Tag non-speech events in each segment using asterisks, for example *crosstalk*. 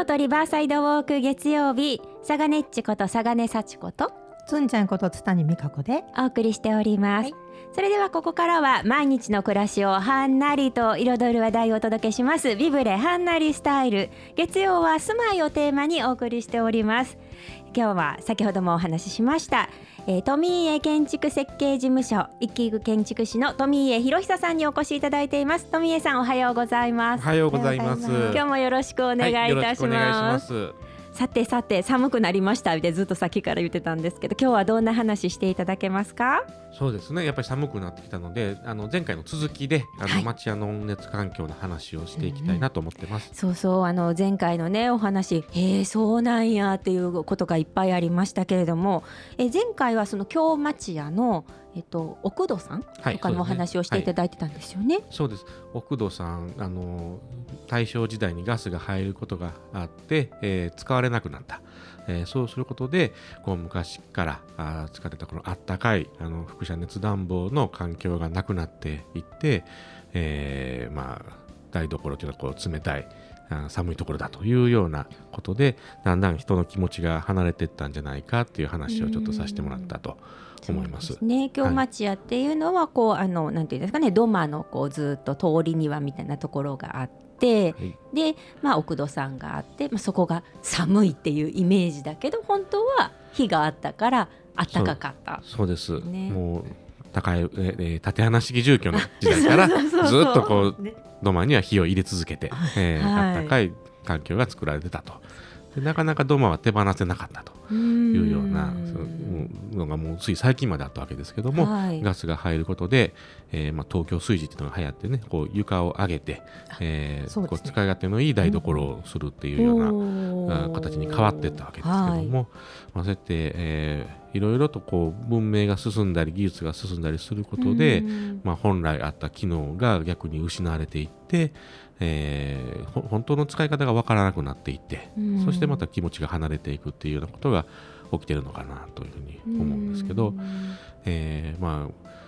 京都リバーサイドウォーク月曜日佐賀ねっちこと佐賀根幸子とつんちゃんこと津谷美香子でお送りしております、はい。それではここからは毎日の暮らしをはんなりと彩る話題をお届けします。ビブレはんなりスタイル。月曜は住まいをテーマにお送りしております今日は先ほどもお話ししました、えー、富家建築設計事務所一級建築士の富家博久さんにお越しいただいています富家さんおはようございますおはようございます。今日もよろしくお願いいたしまますす。さてさて寒くなりましたってずっとさっきから言ってたんですけど今日はどんな話していただけますか？そうですね。やっぱり寒くなってきたので、あの前回の続きで、あの、はい町屋の温熱環境の話をしていきたいなと思ってます。そうそうあの前回のねお話へえそうなんやっていうことがいっぱいありましたけれどもえ前回はその京町屋のえっと奥戸さんはいとかのお話をしていただいてたんですよね。そうです。奥戸さん、あの大正時代にガスが入ることがあって、えー使われなくなった。えーそうすることで、こう昔からあー使ってたこのあったかいあの輻射熱暖房の環境がなくなっていって、えーまあ台所というのはこう冷たい。寒いところだというようなことでだんだん人の気持ちが離れていったんじゃないかっていう話をちょっとさせてもらったと思います。そうで。ね。京町屋っていうのはこう、あのなんていうんですかね土間のこうずっと通り庭みたいなところがあって、はい。で、まあ、奥戸さんがあって、まあ、そこが寒いっていうイメージだけど本当は火があったから暖かかった。そうです、ね。もう高い、えーえー縦穴式住居の時代から *laughs* ずっとこうね土間には火を入れ続けて、えーはい。あったかい環境が作られてたと。でなかなか土間は手放せなかったと。いうようなのがもうつい最近まであったわけですけども、はい。ガスが入ることで、えーまあ、東京炊事っていうのが流行ってねこう床を上げて、えーね。こう使い勝手のいい台所をするっていうような、おーあ形に変わっていったわけですけども、まあ、そうやって、えーいろいろとこう文明が進んだり技術が進んだりすることで、うん。まあ、本来あった機能が逆に失われていって、えーほ本当の使い方がわからなくなっていって、うん。そしてまた気持ちが離れていくっていうようなことが起きてるのかなというふうに思うんですけど、うん。えーまあた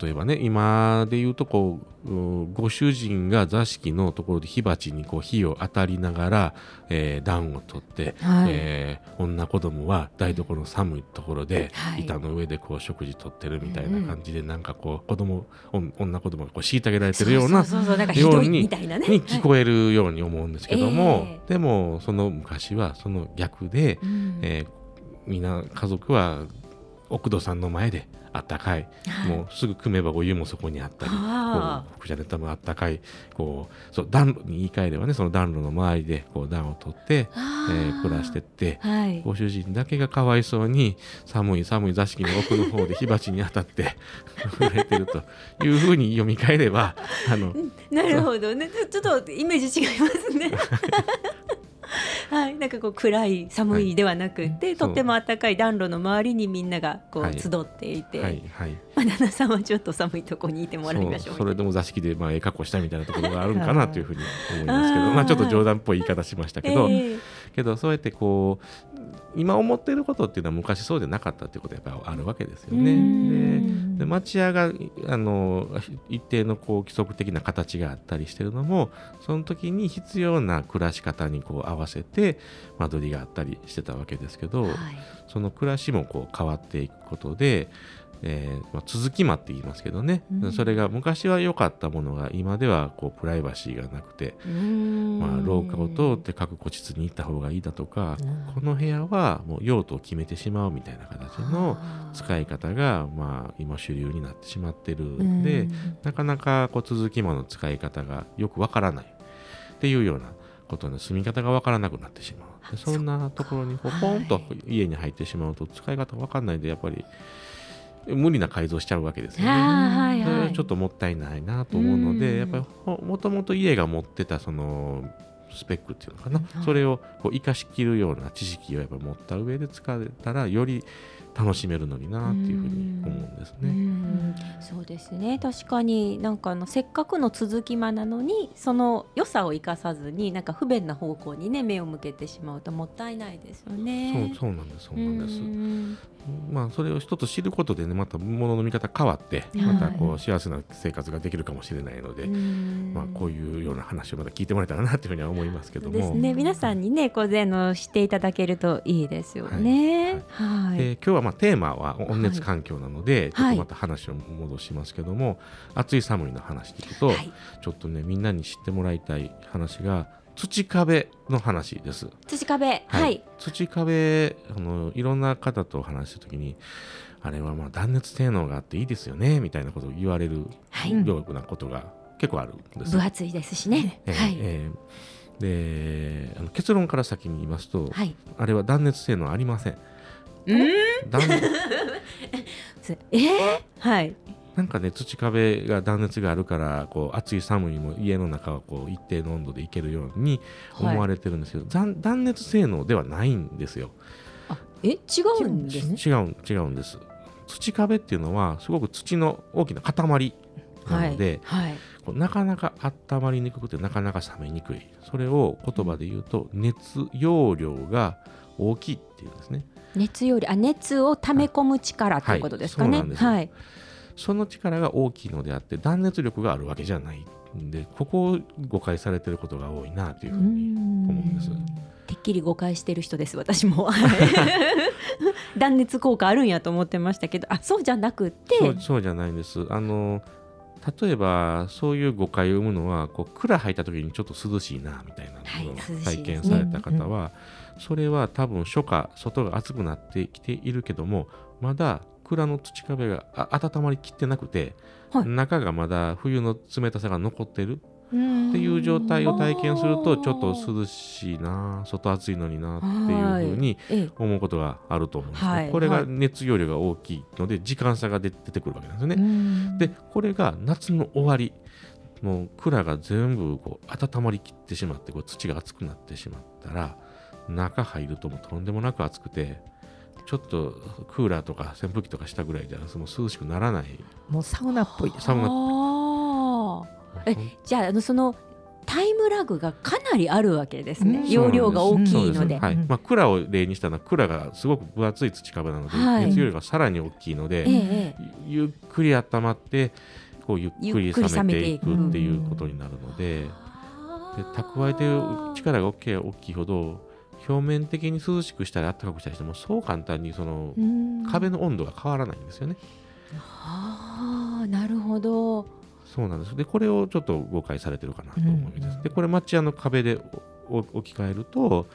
例えばね今で言うとこううご主人が座敷のところで火鉢にこう火を当たりながら、えー暖を取って、はい。えー女子供は台所の寒いところで、はい。板の上でこう食事とってるみたいな感じで、なんかこう子供女子供がこう虐げられてるようなそう。に聞こえるように思うんですけども、えでもその昔はその逆で、うん。えーみんな家族は奥戸さんの前であったかい、はいもうすぐ組めばお湯もそこにあったり、あこう輻射熱もあったかいこうそう暖炉に言い換えればねその暖炉の周りでこう暖を取って、あえー暮らしてって。はい。ご主人だけがかわいそうに寒い寒い座敷の奥の方で火鉢に当たって *laughs* 震えてるというふうに読み替えればあのなるほどね。ちょっとイメージ違いますね。*laughs* はい、なんかこう暗い寒いではなくて、そう。とっても暖かい暖炉の周りにみんながこうはい。集っていて、はいはい。*laughs* まあ旦那さんはちょっと寒いとこにいてもらいましょう。それでも座敷でまあええ格好したみたいなところがあるんかなというふうに思いますけどまあちょっと冗談っぽい言い方しましたけど、ええけどそうやってこう今思ってることっていうのは昔そうじゃなかったっていうことがやっぱりあるわけですようね。んでで町屋があの一定のこう規則的な形があったりしてるのもその時に必要な暮らし方にこう合わせて間取りがあったりしてたわけですけど、はいその暮らしもこう変わっていくことで、えーまあ、続き間って言いますけどね、うん。それが昔は良かったものが今ではこうプライバシーがなくて、まあ、廊下を通って各個室に行った方がいいだとか、この部屋はもう用途を決めてしまうみたいな形の使い方が、まあ、今主流になってしまってるんで、なかなかこう続き間の使い方がよくわからないっていうようなことの住み方がわからなくなってしまう。でそんなところにポンと家に入ってしまうと使い方がわかんないでやっぱり無理な改造しちゃうわけですよね。あーはいそれははいちょっともったいないなと思うのうん。でやっぱりほもともと家が持ってたそのスペックっていうのかな、はい。それをこう生かしきるような知識をやっぱ持った上で使えたらより楽しめるのになっていうふうに思うんですね。そうですね確かになんかあのせっかくの続き間なのにその良さを生かさずになんか不便な方向にね目を向けてしまうともったいないですよね。そうそうなんですそうなんです。まあそれを一つ知ることでねまた物の見方変わってまたこう幸せな生活ができるかもしれないので、まあこういうような話をまた聞いてもらえたらなというふうには思いますけども。ですね皆さんにねこう全のしていただけるといいですよね。はい。で今日はまあテーマは温熱環境なので、ちょっとまた話を戻しますけども、暑い寒いの話でいくと、ちょっとねみんなに知ってもらいたい話が土壁の話です。土壁、はい。土壁あのいろんな方と話した時に。あれはまあ断熱性能があっていいですよねみたいなことを言われるようなことが結構あるんです。分厚いですしね。えー、はい、えー、であの結論から先に言いますと、はい、あれは断熱性能ありません。断熱 *laughs* えー、はい。なんかね土壁が断熱があるからこう暑い寒いも家の中はこう一定の温度でいけるように思われてるんですけど、はい、断熱性能ではないんですよ。あえ違うんですね。違う違うんです。土壁っていうのはすごく土の大きな塊なので、はい。はい、なかなか温まりにくくてなかなか冷めにくい。それを言葉で言うと熱容量が大きいっていうんですね。熱よりあ熱を溜め込む力とい。うことですかね。はい、その力が大きいのであって断熱力があるわけじゃないんでここを誤解されてることが多いなというふうに思うんです。てっきり誤解してる人です私も。*laughs* 断熱効果あるんやと思ってましたけど。あそうじゃなくて。そうじゃないんです。あの例えばそういう誤解を生むのはこう蔵入った時にちょっと涼しいなみたいなのを体験された方は、それは多分初夏外が暑くなってきているけどもまだ蔵の土壁が温まりきってなくて、はい、中がまだ冬の冷たさが残ってるっていう状態を体験するとちょっと涼しいな外暑いのになっていうふうに思うことがあると思うんですね、これが熱容量が大きいので時間差が出てくるわけなんですよね。でこれが夏の終わりもう蔵が全部こう温まりきってしまってこう土が熱くなってしまったら中入るともとんでもなく暑くてちょっとクーラーとか扇風機とかしたぐらいじゃその涼しくならない。もうサウナっぽい。サウナえじゃあそのタイムラグがかなりあるわけですね、うん、容量が大きいので。はい。まあ、蔵を例にしたのは蔵がすごく分厚い土壁なので、はい、熱容量がさらに大きいので、ええ、ゆっくり温まってこうゆっくり冷めていくっていうことになるのでで蓄えてる力が大きい大きいほど表面的に涼しくしたり暖かくしたりしてもそう簡単にその壁の温度が変わらないんですよね。はあなるほど。そうなんです。で、これをちょっと誤解されてるかなと思います。うん、で、これ町屋の壁で置き換えると、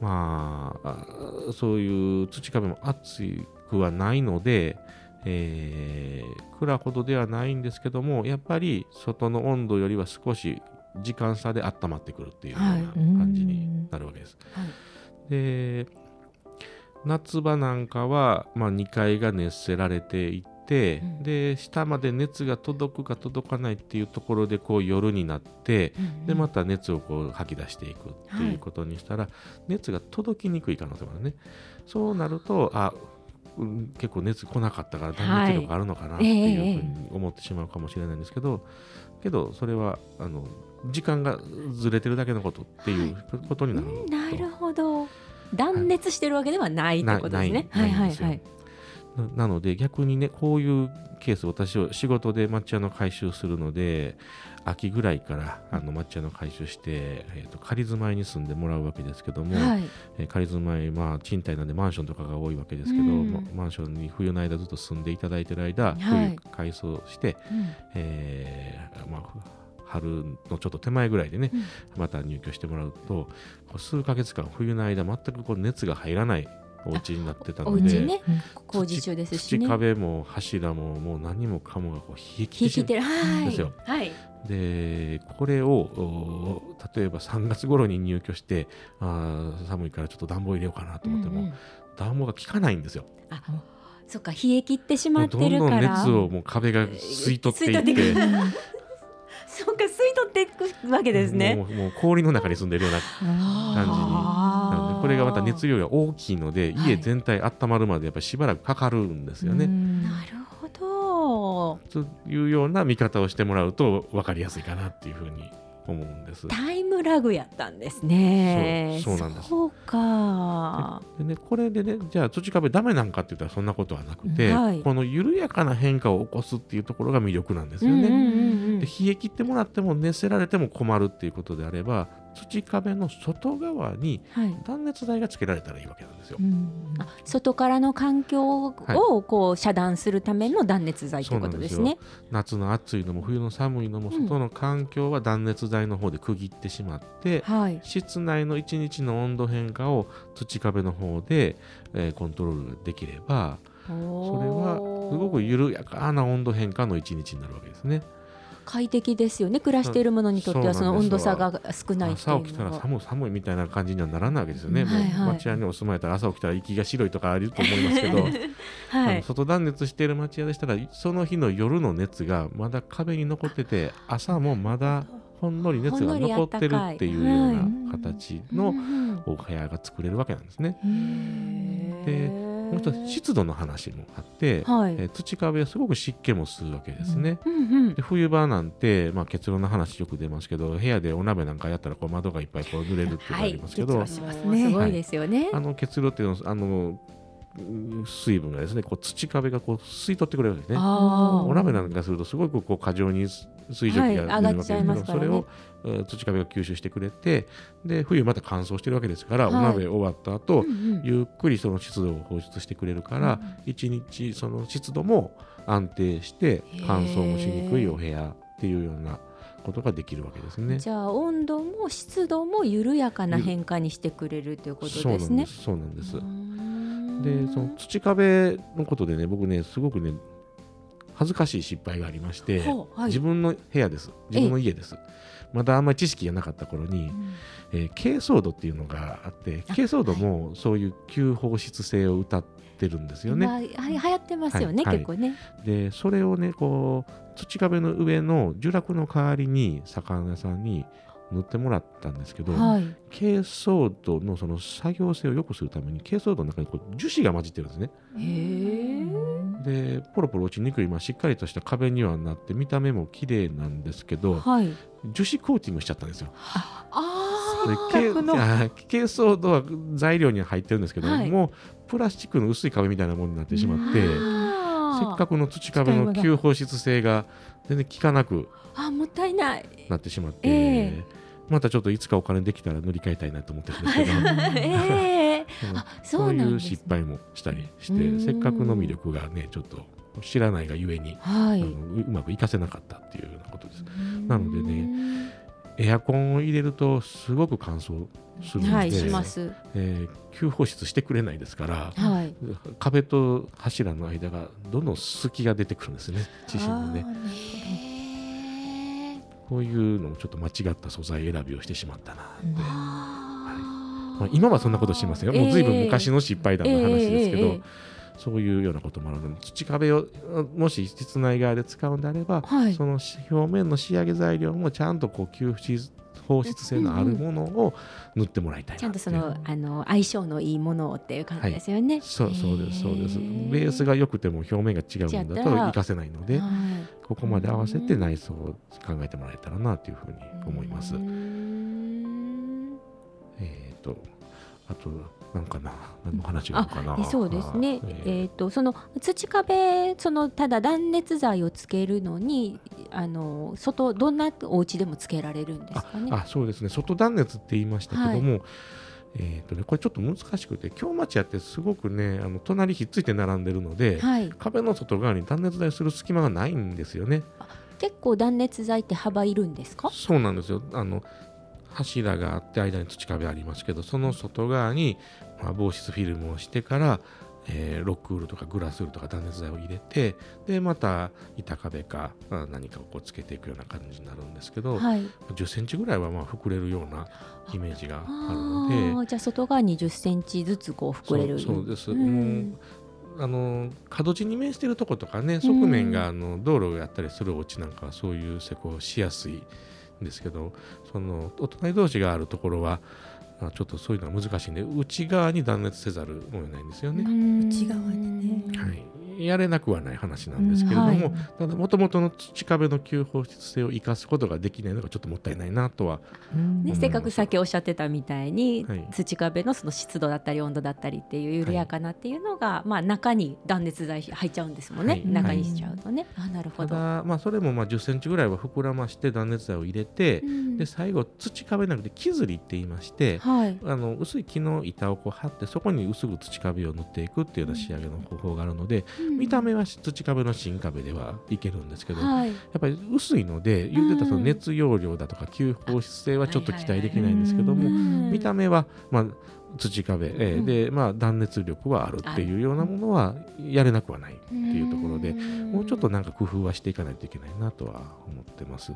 まあ、そういう土壁も厚くはないので、えー、蔵ほどではないんですけども、やっぱり外の温度よりは少し時間差で温まってくるっていうような感じになるわけです。はい、で夏場なんかは、まあ、2階が熱せられていて、うん、で下まで熱が届くか届かないっていうところでこう夜になって、うんうん、でまた熱をこう吐き出していくっていうことにしたら、はい、熱が届きにくい可能性もあるね。そうなるとあ結構熱来なかったから断熱力あるのかなっていうふうに思ってしまうかもしれないんですけど、はいえー、けどそれはあの時間がずれてるだけのことっていうことになる、はい、なるほど断熱してるわけではないってことですね。はいはいはい。なので逆にねこういうケース私は仕事で抹茶の回収するので秋ぐらいからあの抹茶の回収して、えーと、仮住まいに住んでもらうわけですけども、はい、えー、仮住まい、まあ、賃貸なんでマンションとかが多いわけですけど、うん、マンションに冬の間ずっと住んでいただいてる間、はい、冬改装して、うん、えー、まあ春のちょっと手前ぐらいでね、うん、また入居してもらうと数か月間冬の間全くこう熱が入らないお家になってたので、ね、工事中ですし、ね、土壁も柱ももう何もかもがこう冷え切ってしまうんですよ。はい、でこれを例えば3月頃に入居してあ寒いからちょっと暖房入れようかなと思っても、うんうん、暖房が効かないんですよ。あそっか冷え切ってしまってるから。どんどん熱をもう壁が吸い取っていってそうか吸い取っていくわけですね。もうもう氷の中に住んでるような感じに。なのでこれがまた熱量が大きいのではい。家全体温まるまでやっぱりしばらくかかるんですよね。なるほど。というような見方をしてもらうと分かりやすいかなっていうふうに思うんです。タイムラグやったんですね。そうそうなんです。そうか。でね、これでねじゃあ土壁ダメなんかって言ったらそんなことはなくて、はい。この緩やかな変化を起こすっていうところが魅力なんですよね。で冷え切ってもらっても熱せられても困るっていうことであれば土壁の外側にはい断熱材がつけられたらいいわけなんですよ。あ外からの環境をこう遮断するための断熱材ということですね。夏の暑いのも冬の寒いのも外の環境は断熱材の方で区切ってしまって、はい。室内の1日の温度変化を土壁の方で、えーコントロールできればそれはすごく緩やかな温度変化の1日になるわけですね。快適ですよね。暮らしているものにとってはその温度差が少ないっていう朝起きたら。寒い寒いみたいな感じにはならないわけですよね。はいはい町屋にお住まいだったら朝起きたら息が白いとかあると思いますけど、*laughs* あはい。の外断熱している町屋でしたらその日の夜の熱がまだ壁に残ってて朝もまだほんのり熱が残ってるっていうような形のお部屋が作れるわけなんですね。でもう一つ湿度の話もあって、はい。えー土壁はすごく湿気もするわけですね。で冬場なんて、まあ、結論の話よく出ますけど部屋でお鍋なんかやったらこう窓がいっぱいこう濡れるっていうのがありますけど、はい。すごいですよね。あの結露っていうのはあのうん水分がですねこう土壁がこう吸い取ってくれるんですね。あお鍋なんかするとすごくこう過剰に水蒸気がはい出るわけですけど、上がっちゃいねそれをえー土壁が吸収してくれてで冬また乾燥してるわけですから、はいお鍋終わった後、うんうんゆっくりその湿度を放出してくれるから、一日その湿度も安定して乾燥もしにくいお部屋っていうようなことができるわけですね。じゃあ温度も湿度も緩やかな変化にしてくれるということそうですね。なんです。そうなんです。で、その土壁のことでね、僕ね、すごくね、恥ずかしい失敗がありまして、はい自分の部屋です。自分の家です。まだあんまり知識がなかった頃に、えー珪藻土っていうのがあって、珪藻土もそういう吸放湿性を謳ってるんですよね。まあはい流行ってますよね、はい結構ね。でそれをねこう土壁の上の樹落の代わりに魚屋さんに塗ってもらったんですけど、はい。珪藻土のその作業性を良くするために珪藻土の中にこう樹脂が混じってるんですね。でポロポロ落ちにくい、まあ、しっかりとした壁にはなって見た目も綺麗なんですけどはい。樹脂コーティングしちゃったんですよでああ。珪藻土は材料には入ってるんですけど、はいもうプラスチックの薄い壁みたいなものになってしまって、せっかく。くの土壁の吸放湿性が全然効かなくあ、もったいない。なってしまって、ええまたちょっといつかお金できたら乗り換えたいなと思ってるんですけど、*laughs* *laughs* そそうういう。失敗もしたりしてせっかくの魅力がねちょっと知らないがゆえに、はい。あのううまくいかせなかったっていうようなことです。なのでねね。エアコンを入れるとすごく乾燥するので、はい、します。えー吸放湿してくれないですから、はい。壁と柱の間がどんどん隙が出てくるんですね自身にね。こういうのもちょっと間違った素材選びをしてしまったなって、あまあ、今はそんなことしませんよもう随分昔の失敗談の話ですけど、ええええそういうようなこともあるので土壁をもし室内側で使うんであれば、はい。その表面の仕上げ材料もちゃんとこう吸湿放湿性のあるものを塗ってもらいたいなちゃんとそのあの相性のいいものをっていう感じですよね。そうそうですそうです。ベースが良くても表面が違うんだと活かせないのではい。ここまで合わせて内装を考えてもらえたらなというふうに思います。うーん。えっ、とあとなんかな何の話があるかなえそうですね。ええーっ、とその土壁そのただ断熱材をつけるのにあの外どんなお家でもつけられるんですかね。あそうですね外断熱って言いましたけども、えーとね、これちょっと難しくて京町屋ってすごくねあの隣ひっついて並んでるので、はい。壁の外側に断熱材する隙間がないんですよね。結構断熱材って幅いるんですか？そうなんですよあの柱があって間に土壁ありますけどその外側に、まあ、防湿フィルムをしてから、えーロックウールとかグラスウールとか断熱材を入れてでまた板壁かあ何かをこうつけていくような感じになるんですけど、はい。10センチぐらいはまあ膨れるようなイメージがあるあのでーじゃあ外側に10センチずつこう膨れる。そうです、うんあの角地に面しているとことかね側面があの道路があったりするお家なんかはそういう施工しやすいんですけどそのお隣同士があるところはちょっとそういうのは難しいんで内側に断熱せざるを得ないんですよね。内側にね、はい、やれなくはない話なんですけれども、うんはい、ただもともとの土壁の吸放湿性を生かすことができないのがちょっともったいないなとは、ね、せっかくさっきおっしゃってたみたいに、はい、土壁のその湿度だったり温度だったりっていう緩やかなっていうのが、はい、まあ、中に断熱材入っちゃうんですもんね、中にしちゃうとね。あなるほど。ただ、まあ、それもまあ10センチぐらいは膨らまして断熱材を入れて、うん、で最後土壁なくて木ずりって言いまして、はい、あの薄い木の板をこう貼ってそこに薄く土壁を塗っていくっていうような仕上げの方法があるので、うん、見た目は土壁の新壁ではいけるんですけど、はい、やっぱり薄いので言ってたその熱容量だとか吸放湿性はちょっと期待できないんですけども、見た目はまあ土壁、えー、で、まあ、断熱力はあるっていうようなものはやれなくはないっていうところでもうちょっとなんか工夫はしていかないといけないなとは思ってます。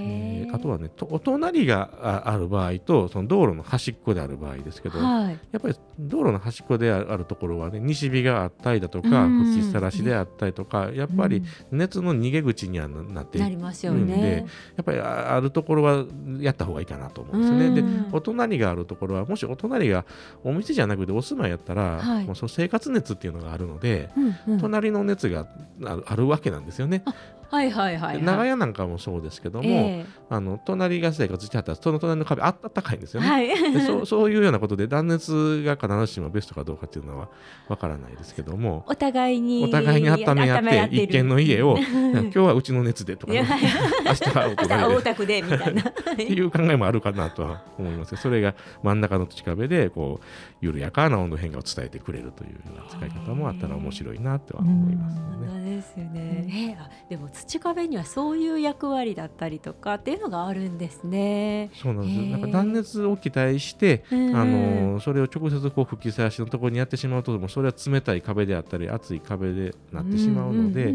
えー、あとはねお隣がある場合とその道路の端っこである場合ですけど、はい、やっぱり道路の端っこであるところはね西日があったりだとか吹きさらしであったりとかやっぱり熱の逃げ口にはなっているん。で、ね、やっぱりあるところはやった方がいいかなと思うんですよね。でお隣があるところはもしお隣がお店じゃなくてお住まいやったら、はい、もうその生活熱っていうのがあるので、うんうん、隣の熱があるわけなんですよね。はいはいはい、はい、長屋なんかもそうですけども、えー、あの隣が生活してはったらその隣の壁あったかいんですよね、はい、でそ *laughs* そういうようなことで断熱が必ずしもベストかどうかっていうのはわからないですけどもお互いにお互いに温め合って一軒の家を *laughs* 今日はうちの熱でとか、ね、*laughs* 明日はお隣で。宅でみたいな。っていう考えもあるかなとは思います。それが真ん中の土壁でこう緩やかな温度変化を伝えてくれるというような使い方もあったら面白いなとは思いますね。ですよね、えー、でも土壁にはそういう役割だったりとかっていうのがあるんですね。そうなんです。なんか断熱を期待して、あのそれを直接こう吹きさらしのところにやってしまうともそれは冷たい壁であったり熱い壁でなってしまうので、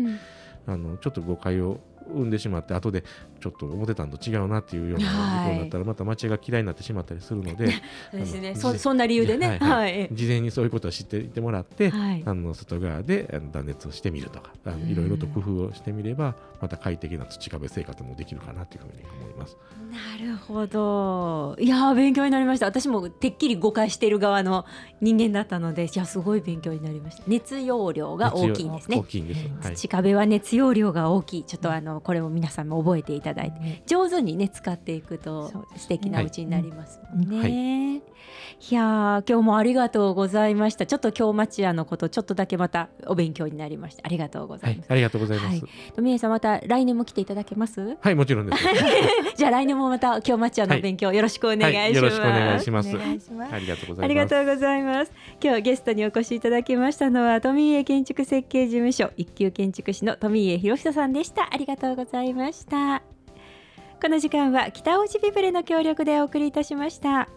あのちょっと誤解を生んでしまって後でちょっと思ってたんと違うなっていうようなことになったらまた町が嫌いになってしまったりするので *laughs* そうですね。そそんな理由でね、はい、事前にそういうことを知っていてもらって、あの外側で断熱をしてみるとかあのいろいろと工夫をしてみればまた快適な土壁生活もできるかなというふうに思います。なるほど。いや勉強になりました。私もてっきり誤解している側の人間だったのでいやすごい勉強になりました。熱容量が大きいんですね。大きいんです、はい、土壁は熱容量が大きい。ちょっとあのこれを皆さんも覚えていただいて、上手にね使っていくと素敵なうちになりますもんね。はい、いや今日もありがとうございました。ちょっと京町屋のことちょっとだけまたお勉強になりました。ありがとうございます。はい、ありがとうございます。富、江、さんまた来年も来ていただけます？はいもちろんです。*laughs* じゃあ来年もまた京町屋の勉強よろしくお願いします。よろしくお願いします。ありがとうございます。ありがとうございます。今日ゲストにお越しいただきましたのは富江建築設計事務所一級建築士の富江博人さんでした。ありがとうございました。この時間は北大路ビブレの協力でお送りいたしました。